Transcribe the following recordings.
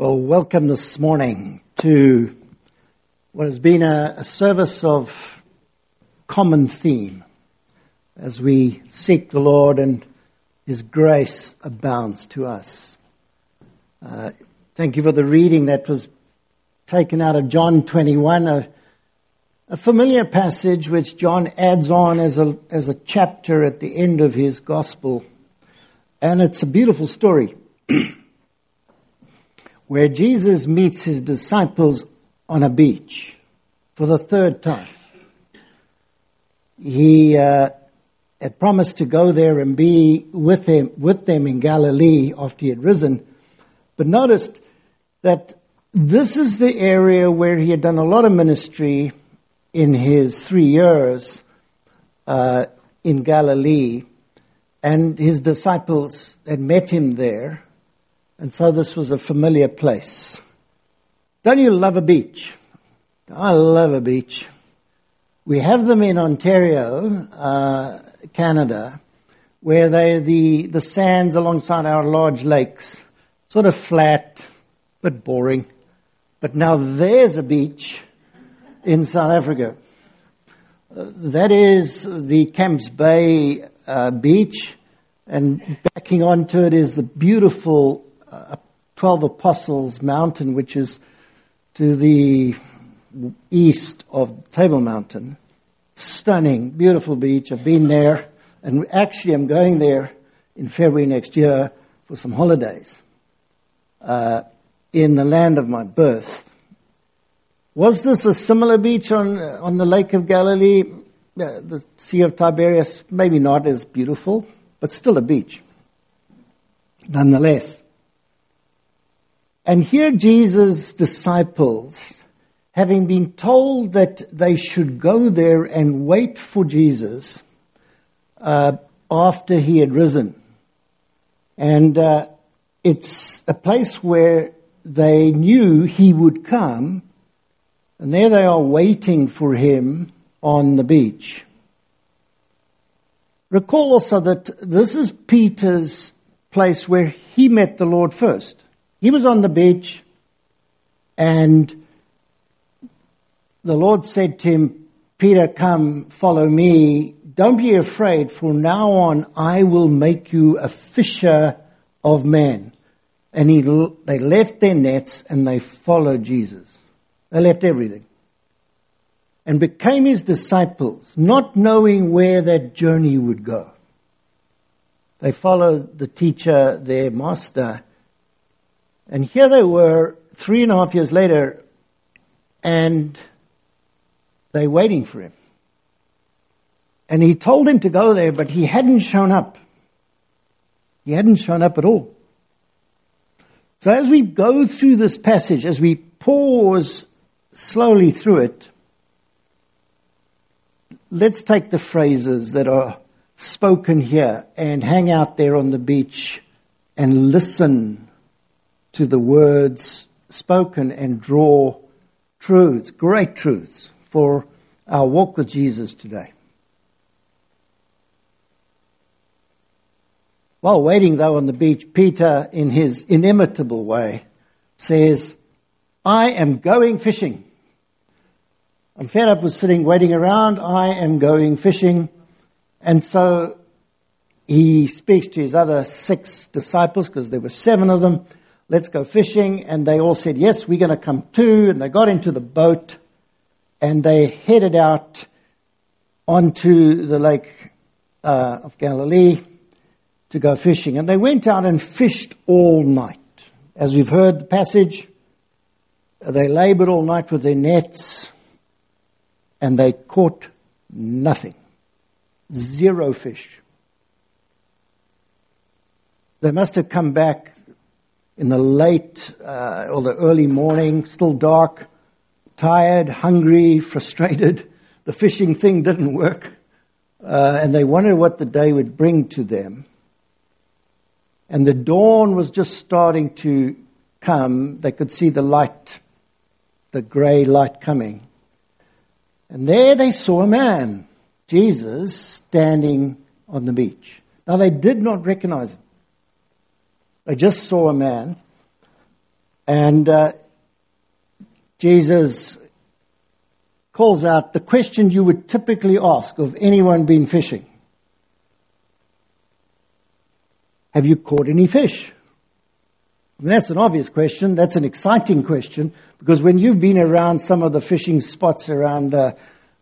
Well, welcome this morning to what has been a, a, service of common theme as we seek the Lord and His grace abounds to us. Uh, thank you for the reading that was taken out of John 21, a, a familiar passage which John adds on as a, as a chapter at the end of his gospel. And it's a beautiful story. where Jesus meets his disciples on a beach for the third time. He uh, had promised to go there and be with them, with them in Galilee after he had risen, but noticed that this is the area where he had done a lot of ministry in his three years uh, in Galilee, and his disciples had met him there and so this was a familiar place. Don't you love a beach? I love a beach. We have them in Ontario, uh, Canada, where they the the sands alongside our large lakes, sort of flat, but boring. But now there's a beach in South Africa. Uh, that is the Camps Bay uh, beach, and backing onto it is the beautiful uh, 12 Apostles Mountain, which is to the east of Table Mountain. Stunning, beautiful beach. I've been there, and actually, I'm going there in February next year for some holidays uh, in the land of my birth. Was this a similar beach on on the Lake of Galilee? Uh, the Sea of Tiberias, maybe not as beautiful, but still a beach, nonetheless. And here Jesus' disciples, having been told that they should go there and wait for Jesus uh, after he had risen. And uh, it's a place where they knew he would come, and there they are waiting for him on the beach. Recall also that this is Peter's place where he met the Lord first. He was on the beach and the Lord said to him, Peter, come, follow me. Don't be afraid. From now on, I will make you a fisher of men. And he, they left their nets and they followed Jesus. They left everything and became his disciples, not knowing where that journey would go. They followed the teacher, their master, and here they were three and a half years later, and they're waiting for him. And he told him to go there, but he hadn't shown up. He hadn't shown up at all. So as we go through this passage, as we pause slowly through it, let's take the phrases that are spoken here and hang out there on the beach and listen to the words spoken and draw truths, great truths for our walk with Jesus today. While waiting though on the beach, Peter, in his inimitable way, says, I am going fishing. I'm fed up with sitting waiting around. I am going fishing. And so he speaks to his other six disciples, because there were seven of them, let's go fishing. And they all said, yes, we're going to come too. And they got into the boat and they headed out onto the lake uh, of Galilee to go fishing. And they went out and fished all night. As we've heard the passage, they labored all night with their nets and they caught nothing. Zero fish. They must have come back in the late uh, or the early morning, still dark, tired, hungry, frustrated. The fishing thing didn't work. Uh, and they wondered what the day would bring to them. And the dawn was just starting to come. They could see the light, the grey light coming. And there they saw a man, Jesus, standing on the beach. Now they did not recognize him. They just saw a man. And uh, Jesus calls out the question you would typically ask of anyone been fishing. Have you caught any fish? I mean, that's an obvious question. That's an exciting question because when you've been around some of the fishing spots around uh,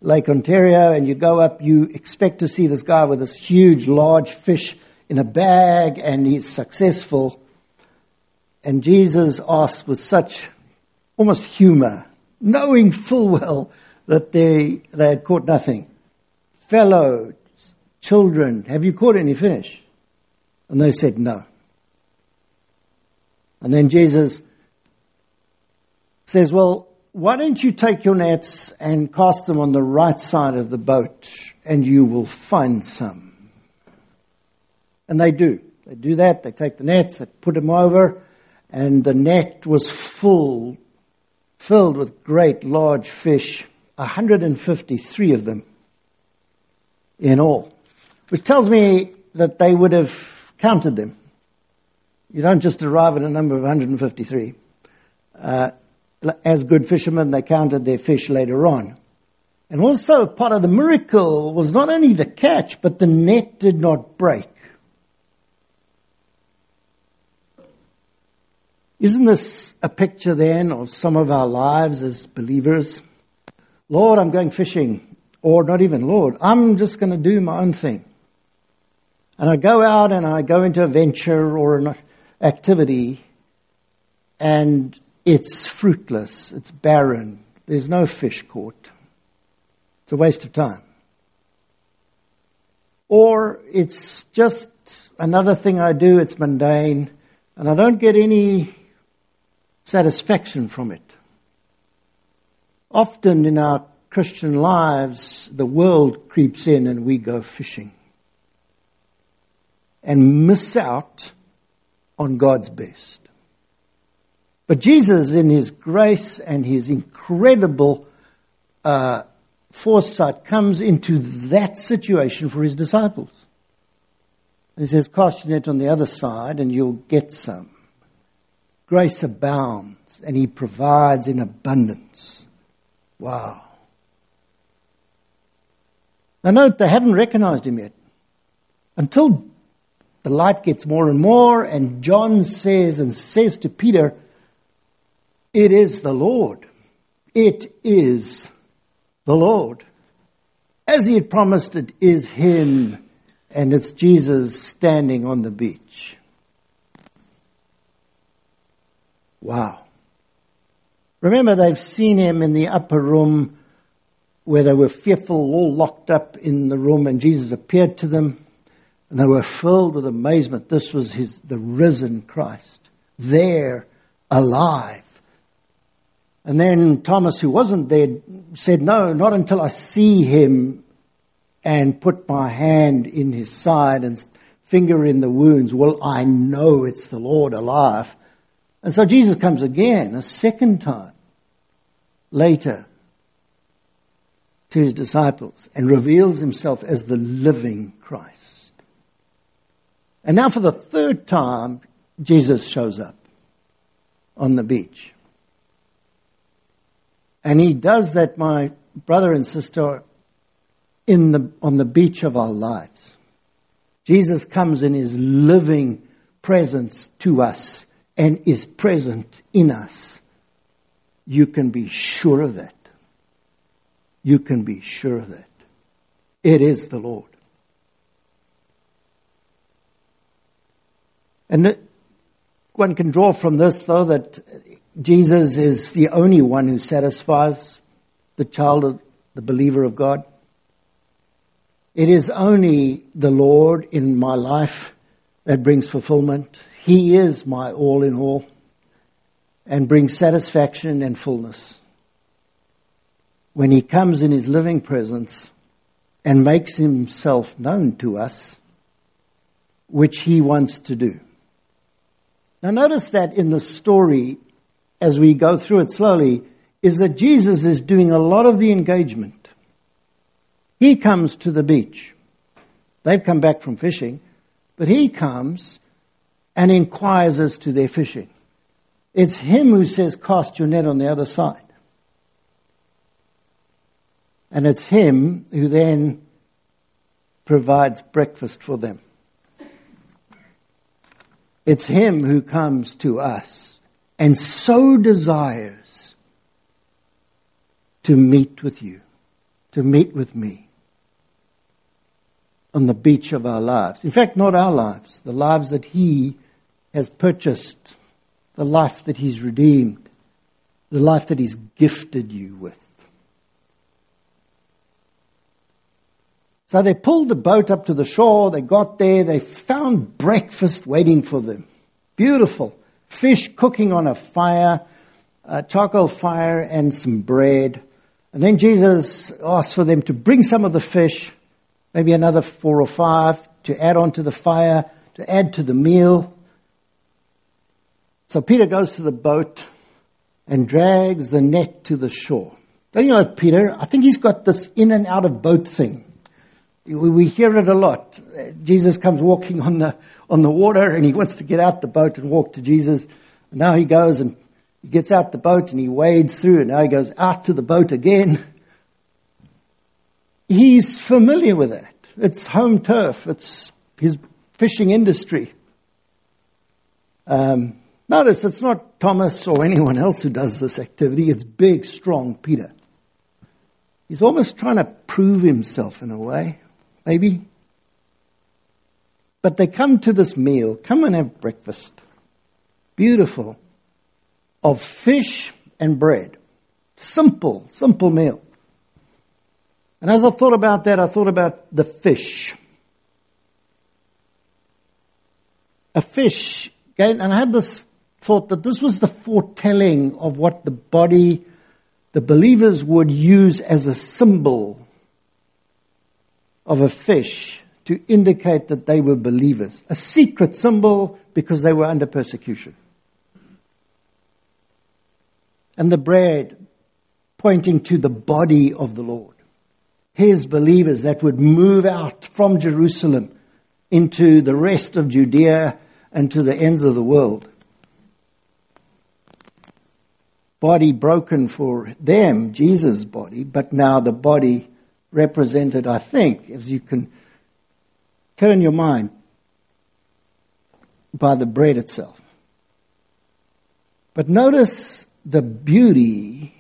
Lake Ontario and you go up, you expect to see this guy with this huge, large fish in a bag and he's successful. And Jesus asks with such almost humor, knowing full well that they, they had caught nothing. Fellow children, have you caught any fish? And they said no. And then Jesus says, well, why don't you take your nets and cast them on the right side of the boat and you will find some. And they do. They do that. They take the nets, they put them over, and the net was full, filled with great large fish, 153 of them in all, which tells me that they would have counted them. You don't just arrive at a number of 153. Uh, as good fishermen, they counted their fish later on. And also part of the miracle was not only the catch, but the net did not break. Isn't this a picture then of some of our lives as believers? Lord, I'm going fishing. Or not even Lord, I'm just going to do my own thing. And I go out and I go into a venture or an activity and it's fruitless, it's barren, there's no fish caught. It's a waste of time. Or it's just another thing I do, it's mundane, and I don't get any satisfaction from it. Often in our Christian lives, the world creeps in and we go fishing and miss out on God's best. But Jesus, in his grace and his incredible uh, foresight, comes into that situation for his disciples. he says, Cast your net on the other side and you'll get some. Grace abounds and he provides in abundance. Wow. Now note, they haven't recognized him yet. Until the light gets more and more, and John says and says to Peter, It is the Lord. It is the Lord. As he had promised, it is him, and it's Jesus standing on the beach. Wow. Remember, they've seen him in the upper room where they were fearful, all locked up in the room, and Jesus appeared to them. And they were filled with amazement. This was his, the risen Christ, there, alive. And then Thomas, who wasn't there, said, No, not until I see him and put my hand in his side and finger in the wounds will I know it's the Lord alive. And so Jesus comes again, a second time, later, to his disciples and reveals himself as the living Christ. And now for the third time, Jesus shows up on the beach. And he does that, my brother and sister, in the, on the beach of our lives. Jesus comes in his living presence to us and is present in us. You can be sure of that. You can be sure of that. It is the Lord. And one can draw from this, though, that Jesus is the only one who satisfies the child of the believer of God. It is only the Lord in my life that brings fulfillment. He is my all in all and brings satisfaction and fullness. When He comes in His living presence and makes Himself known to us, which He wants to do. Now notice that in the story, as we go through it slowly, is that Jesus is doing a lot of the engagement. He comes to the beach. They've come back from fishing, but he comes and inquires as to their fishing. It's Him who says, cast your net on the other side. And it's Him who then provides breakfast for them. It's Him who comes to us and so desires to meet with you, to meet with me on the beach of our lives. In fact, not our lives, the lives that He has purchased, the life that He's redeemed, the life that He's gifted you with. So they pulled the boat up to the shore, they got there, they found breakfast waiting for them. Beautiful. Fish cooking on a fire, a charcoal fire and some bread. And then Jesus asked for them to bring some of the fish, maybe another four or five, to add onto the fire, to add to the meal. So Peter goes to the boat and drags the net to the shore. Don't you know Peter? I think he's got this in and out of boat thing. We hear it a lot. Jesus comes walking on the, on the water and he wants to get out the boat and walk to Jesus. And now he goes and he gets out the boat and he wades through and now he goes out to the boat again. He's familiar with that. It's home turf. It's his fishing industry. Um, notice it's not Thomas or anyone else who does this activity. It's big, strong Peter. He's almost trying to prove himself in a way maybe. But they come to this meal, come and have breakfast. Beautiful. Of fish and bread. Simple, simple meal. And as I thought about that, I thought about the fish. A fish, and I had this thought that this was the foretelling of what the body, the believers would use as a symbol of a fish to indicate that they were believers. A secret symbol because they were under persecution. And the bread pointing to the body of the Lord. His believers that would move out from Jerusalem into the rest of Judea and to the ends of the world. Body broken for them, Jesus' body, but now the body represented, I think, as you can turn your mind, by the bread itself. But notice the beauty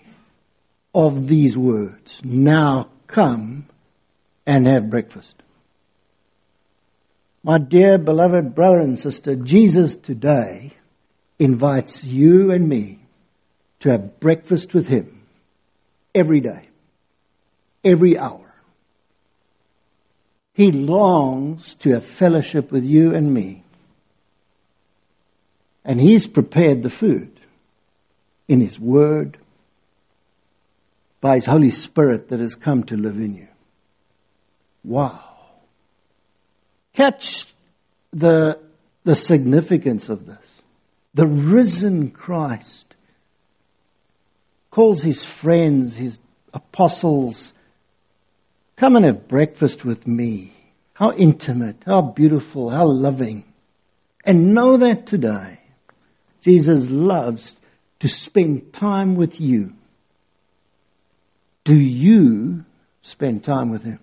of these words. Now come and have breakfast. My dear beloved brother and sister, Jesus today invites you and me to have breakfast with Him every day every hour. He longs to have fellowship with you and me. And He's prepared the food in His Word by His Holy Spirit that has come to live in you. Wow. Catch the, the significance of this. The risen Christ calls his friends, his apostles, Come and have breakfast with me. How intimate, how beautiful, how loving. And know that today, Jesus loves to spend time with you. Do you spend time with Him?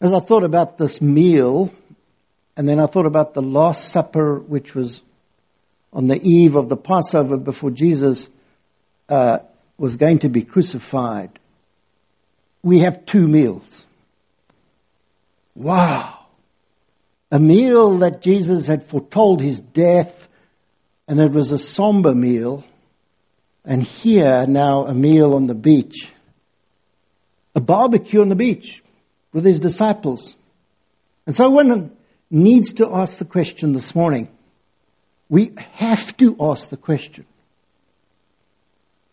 As I thought about this meal, and then I thought about the Last Supper, which was on the eve of the Passover before Jesus uh, was going to be crucified, we have two meals. Wow. A meal that Jesus had foretold his death, and it was a somber meal. And here now a meal on the beach. A barbecue on the beach with his disciples. And so one needs to ask the question this morning. We have to ask the question.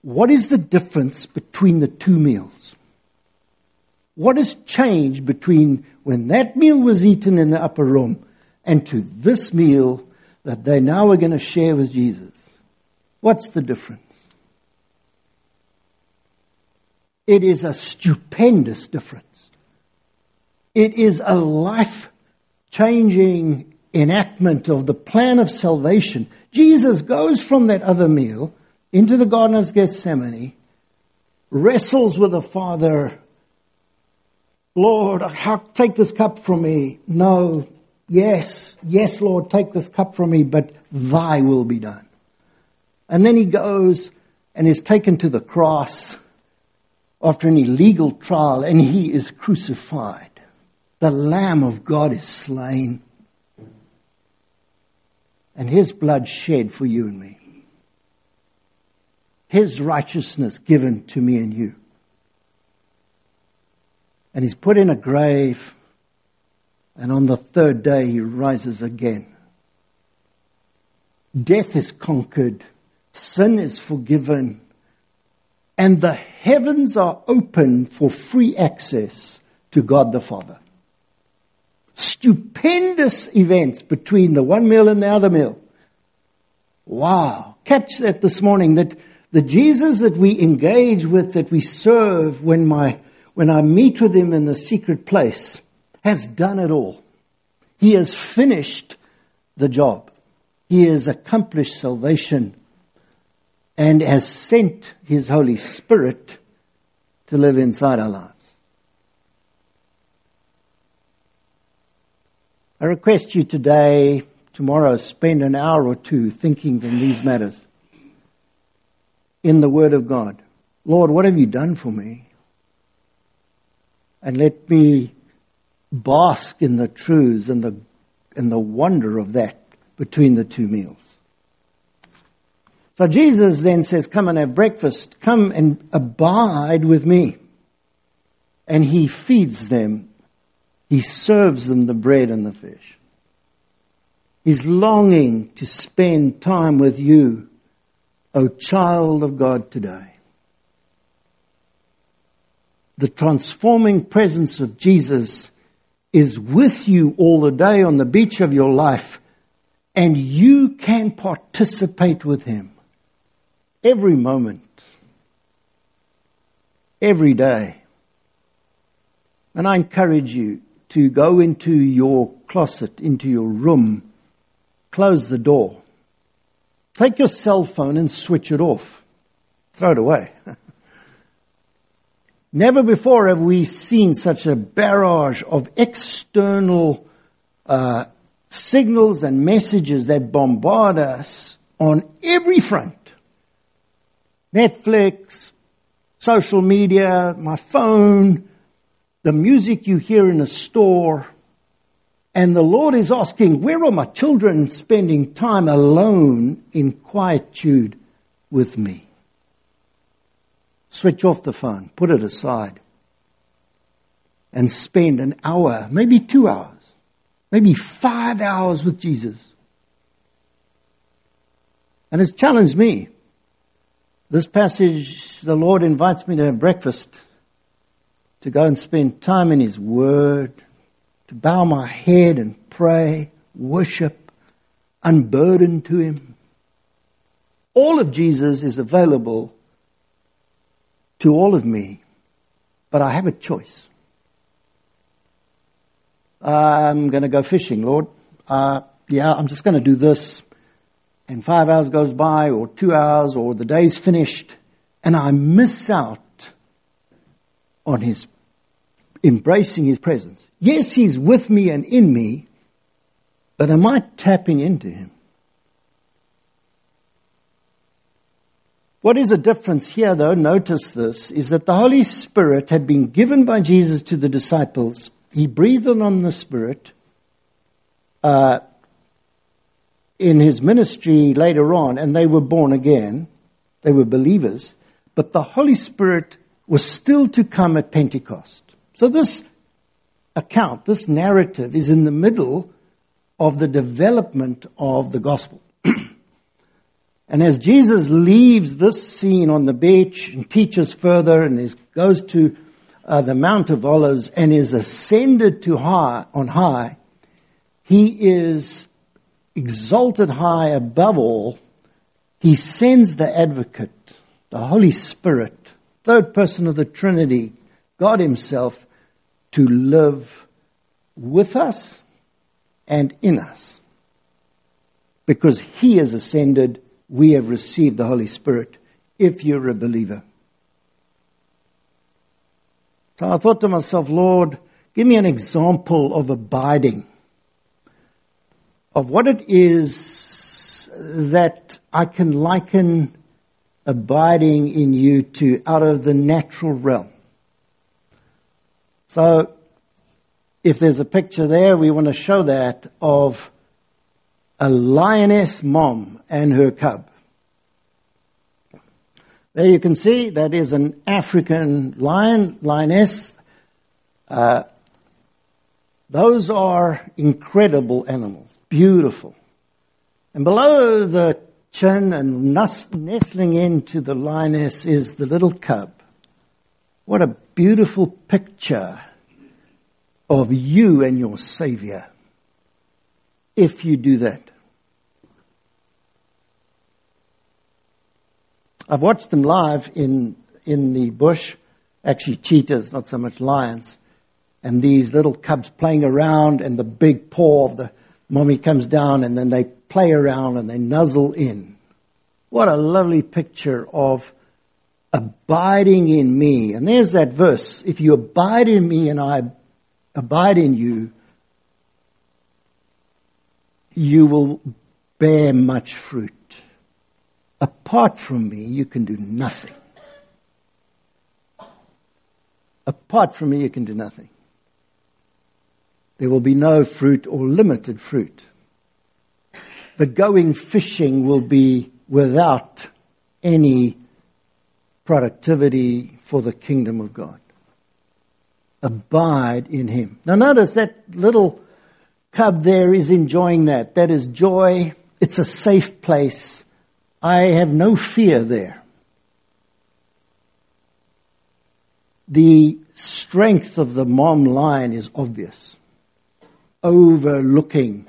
What is the difference between the two meals? What has changed between when that meal was eaten in the upper room and to this meal that they now are going to share with Jesus? What's the difference? It is a stupendous difference. It is a life changing enactment of the plan of salvation. Jesus goes from that other meal into the Garden of Gethsemane, wrestles with the Father. Lord, take this cup from me. No, yes, yes, Lord, take this cup from me, but thy will be done. And then he goes and is taken to the cross after an illegal trial and he is crucified. The Lamb of God is slain and his blood shed for you and me. His righteousness given to me and you. And he's put in a grave, and on the third day he rises again. Death is conquered, sin is forgiven, and the heavens are open for free access to God the Father stupendous events between the one meal and the other meal. Wow. Catch that this morning that the Jesus that we engage with, that we serve when my, when I meet with him in the secret place has done it all. He has finished the job. He has accomplished salvation and has sent his Holy Spirit to live inside our lives. I request you today, tomorrow, spend an hour or two thinking on these matters in the Word of God. Lord, what have you done for me? And let me bask in the truths and the, and the wonder of that between the two meals. So Jesus then says, come and have breakfast. Come and abide with me. And he feeds them he serves them the bread and the fish. He's longing to spend time with you, O child of God today. The transforming presence of Jesus is with you all the day on the beach of your life, and you can participate with Him every moment, every day. And I encourage you to go into your closet, into your room, close the door, take your cell phone and switch it off, throw it away. Never before have we seen such a barrage of external uh, signals and messages that bombard us on every front. Netflix, social media, my phone, the music you hear in a store, and the Lord is asking, where are my children spending time alone in quietude with me? Switch off the phone, put it aside, and spend an hour, maybe two hours, maybe five hours with Jesus. And it's challenged me. This passage, the Lord invites me to have breakfast to go and spend time in His Word, to bow my head and pray, worship, unburden to Him. All of Jesus is available to all of me, but I have a choice. I'm going to go fishing, Lord. Uh, yeah, I'm just going to do this. And five hours goes by, or two hours, or the day's finished, and I miss out on His embracing His presence. Yes, He's with me and in me, but am I tapping into Him? What is the difference here, though, notice this, is that the Holy Spirit had been given by Jesus to the disciples. He breathed on the Spirit uh, in his ministry later on, and they were born again. They were believers. But the Holy Spirit was still to come at Pentecost. So this account, this narrative is in the middle of the development of the gospel. and as Jesus leaves this scene on the beach and teaches further and is, goes to uh, the Mount of Olives and is ascended to high, on high, he is exalted high above all. He sends the advocate, the Holy Spirit, third person of the Trinity, God Himself to live with us and in us. because he has ascended, we have received the Holy Spirit if you're a believer. So I thought to myself, Lord, give me an example of abiding, of what it is that I can liken abiding in you to out of the natural realm. So, if there's a picture there, we want to show that of a lioness mom and her cub. There you can see that is an African lion, lioness. Uh, those are incredible animals, beautiful. And below the chin and nestling into the lioness is the little cub. What a beautiful picture of you and your Savior if you do that. I've watched them live in, in the bush, actually cheetahs, not so much lions, and these little cubs playing around and the big paw of the mommy comes down and then they play around and they nuzzle in. What a lovely picture of abiding in me. And there's that verse. If you abide in me and I abide in you, you will bear much fruit. Apart from me, you can do nothing. Apart from me, you can do nothing. There will be no fruit or limited fruit. The going fishing will be without any productivity for the kingdom of God. Abide in Him. Now notice that little cub there is enjoying that. That is joy. It's a safe place. I have no fear there. The strength of the mom lion is obvious. Overlooking.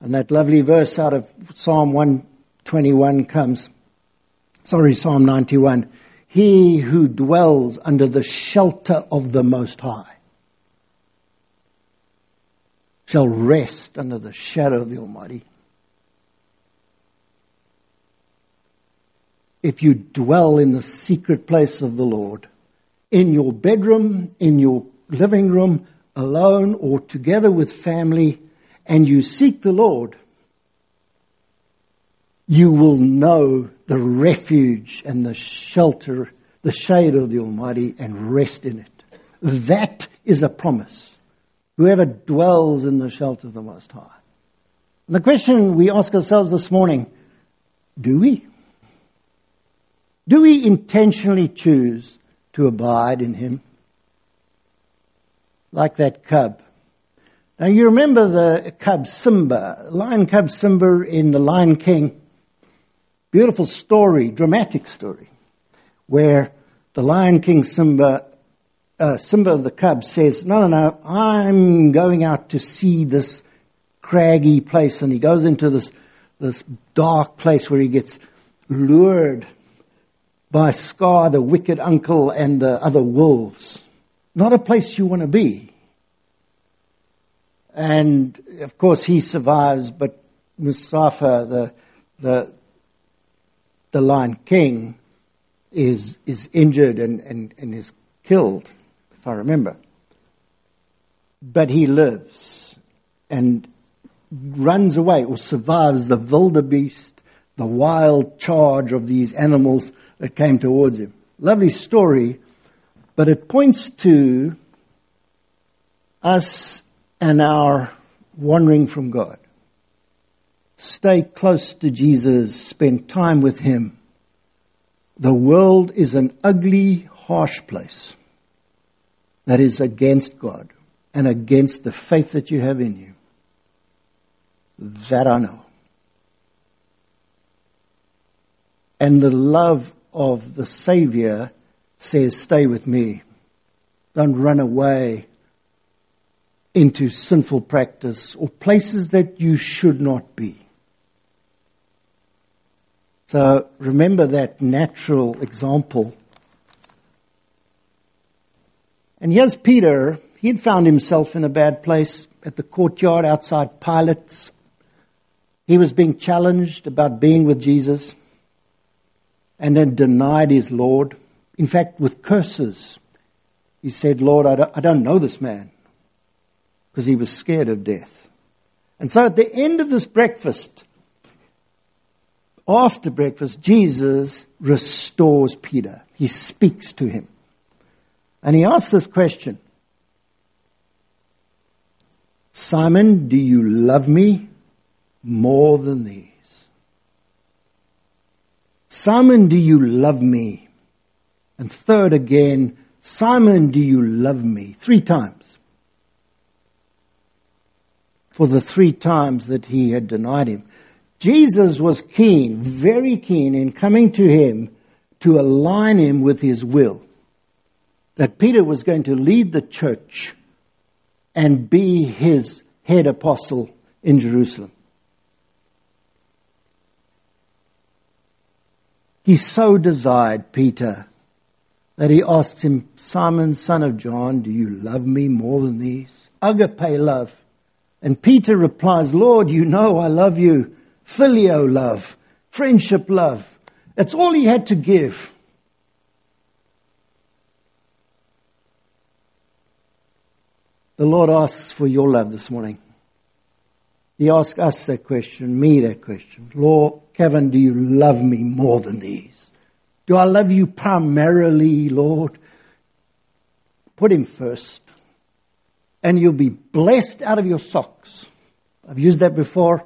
And that lovely verse out of Psalm 121 comes. Sorry, Psalm 91. He who dwells under the shelter of the Most High shall rest under the shadow of the Almighty. if you dwell in the secret place of the Lord, in your bedroom, in your living room, alone or together with family, and you seek the Lord, you will know the refuge and the shelter, the shade of the Almighty, and rest in it. That is a promise. Whoever dwells in the shelter of the Most High. And the question we ask ourselves this morning, do we? Do we intentionally choose to abide in Him? Like that cub. Now you remember the cub Simba, lion cub Simba in The Lion King. Beautiful story, dramatic story, where the Lion King Simba, uh, Simba the cub says, no, no, no, I'm going out to see this craggy place. And he goes into this, this dark place where he gets lured by Scar, the wicked uncle, and the other wolves. Not a place you want to be. And of course he survives, but Mustafa, the, the, the Lion King, is, is injured and, and, and is killed, if I remember. But he lives and runs away or survives the wildebeest, the wild charge of these animals that came towards him. Lovely story, but it points to us and our wandering from God. Stay close to Jesus, spend time with Him. The world is an ugly, harsh place that is against God and against the faith that you have in you. That I know. And the love of the Savior says, Stay with me. Don't run away into sinful practice or places that you should not be. So remember that natural example. And here's Peter. He had found himself in a bad place at the courtyard outside Pilate's He was being challenged about being with Jesus and then denied his Lord. In fact, with curses. He said, Lord, I don't, I don't know this man because he was scared of death. And so at the end of this breakfast, after breakfast, Jesus restores Peter. He speaks to him. And he asks this question Simon, do you love me more than these? Simon, do you love me? And third again, Simon, do you love me? Three times. For the three times that he had denied him. Jesus was keen, very keen in coming to him to align him with his will. That Peter was going to lead the church and be his head apostle in Jerusalem. He so desired Peter that he asked him, Simon, son of John, do you love me more than these? Agape love. And Peter replies, Lord, you know I love you Phileo love, friendship love. That's all he had to give. The Lord asks for your love this morning. He asks us that question, me that question. Lord, Kevin, do you love me more than these? Do I love you primarily, Lord? Put him first. And you'll be blessed out of your socks. I've used that before.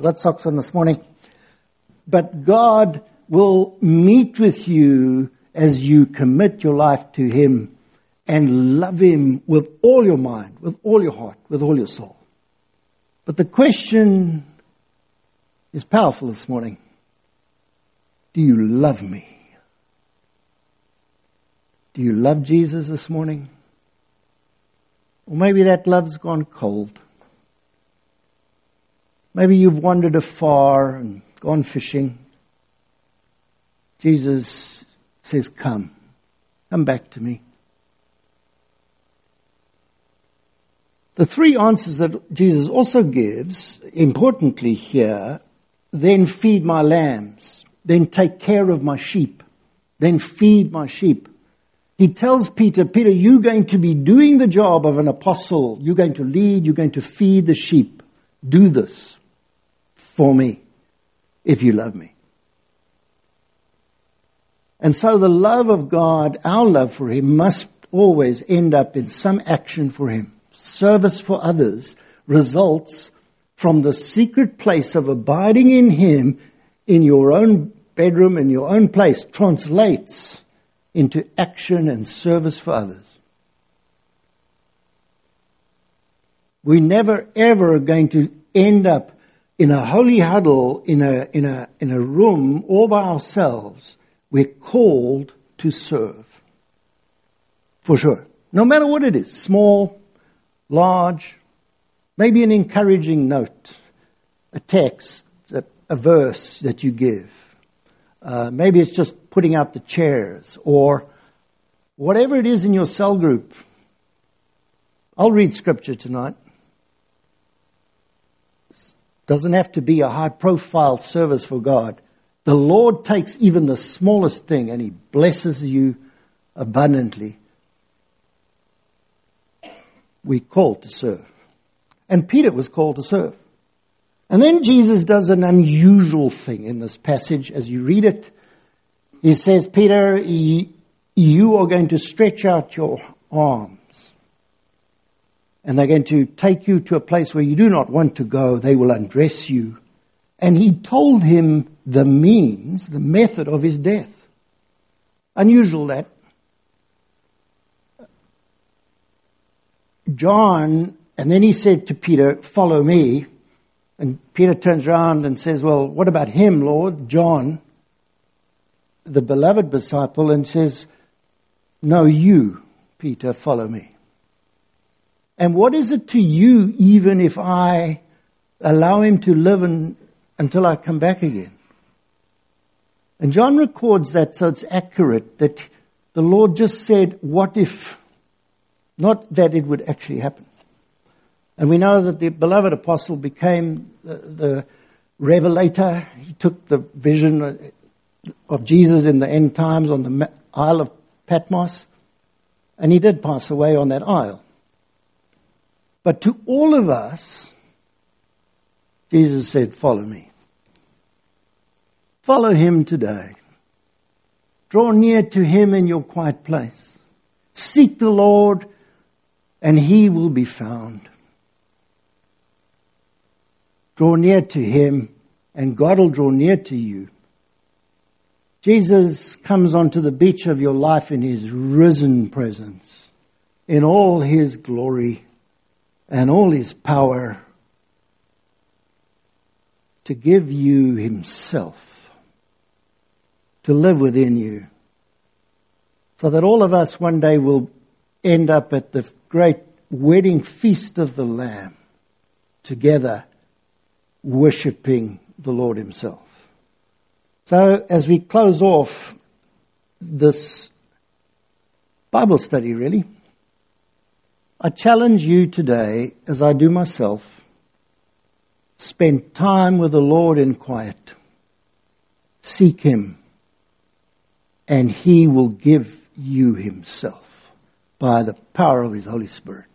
I got socks on this morning. But God will meet with you as you commit your life to Him and love Him with all your mind, with all your heart, with all your soul. But the question is powerful this morning. Do you love me? Do you love Jesus this morning? Or maybe that love's gone cold. Maybe you've wandered afar and gone fishing. Jesus says, Come, come back to me. The three answers that Jesus also gives, importantly here, then feed my lambs, then take care of my sheep, then feed my sheep. He tells Peter, Peter, you're going to be doing the job of an apostle. You're going to lead, you're going to feed the sheep. Do this for me if you love me. And so the love of God, our love for Him, must always end up in some action for Him. Service for others results from the secret place of abiding in Him in your own bedroom, in your own place, translates into action and service for others. We're never ever going to end up in a holy huddle, in a, in a, in a room all by ourselves, we're called to serve. For sure. No matter what it is, small, large, maybe an encouraging note, a text, a, a verse that you give. Uh, maybe it's just putting out the chairs or whatever it is in your cell group. I'll read scripture tonight. Doesn't have to be a high profile service for God. The Lord takes even the smallest thing and He blesses you abundantly. We called to serve. And Peter was called to serve. And then Jesus does an unusual thing in this passage as you read it. He says, Peter, you are going to stretch out your arm and they're going to take you to a place where you do not want to go. They will undress you. And he told him the means, the method of his death. Unusual that. John, and then he said to Peter, Follow me. And Peter turns around and says, Well, what about him, Lord? John, the beloved disciple, and says, No, you, Peter, follow me. And what is it to you even if I allow him to live in, until I come back again? And John records that so it's accurate that the Lord just said, what if? Not that it would actually happen. And we know that the beloved apostle became the, the, revelator. He took the vision of Jesus in the end times on the Isle of Patmos, and he did pass away on that isle. But to all of us, Jesus said, Follow me. Follow him today. Draw near to him in your quiet place. Seek the Lord, and he will be found. Draw near to him, and God will draw near to you. Jesus comes onto the beach of your life in his risen presence, in all his glory and all his power, to give you himself, to live within you, so that all of us one day will end up at the great wedding feast of the Lamb, together worshipping the Lord himself. So, as we close off this Bible study, really, I challenge you today, as I do myself, spend time with the Lord in quiet. Seek Him, and He will give you Himself by the power of His Holy Spirit.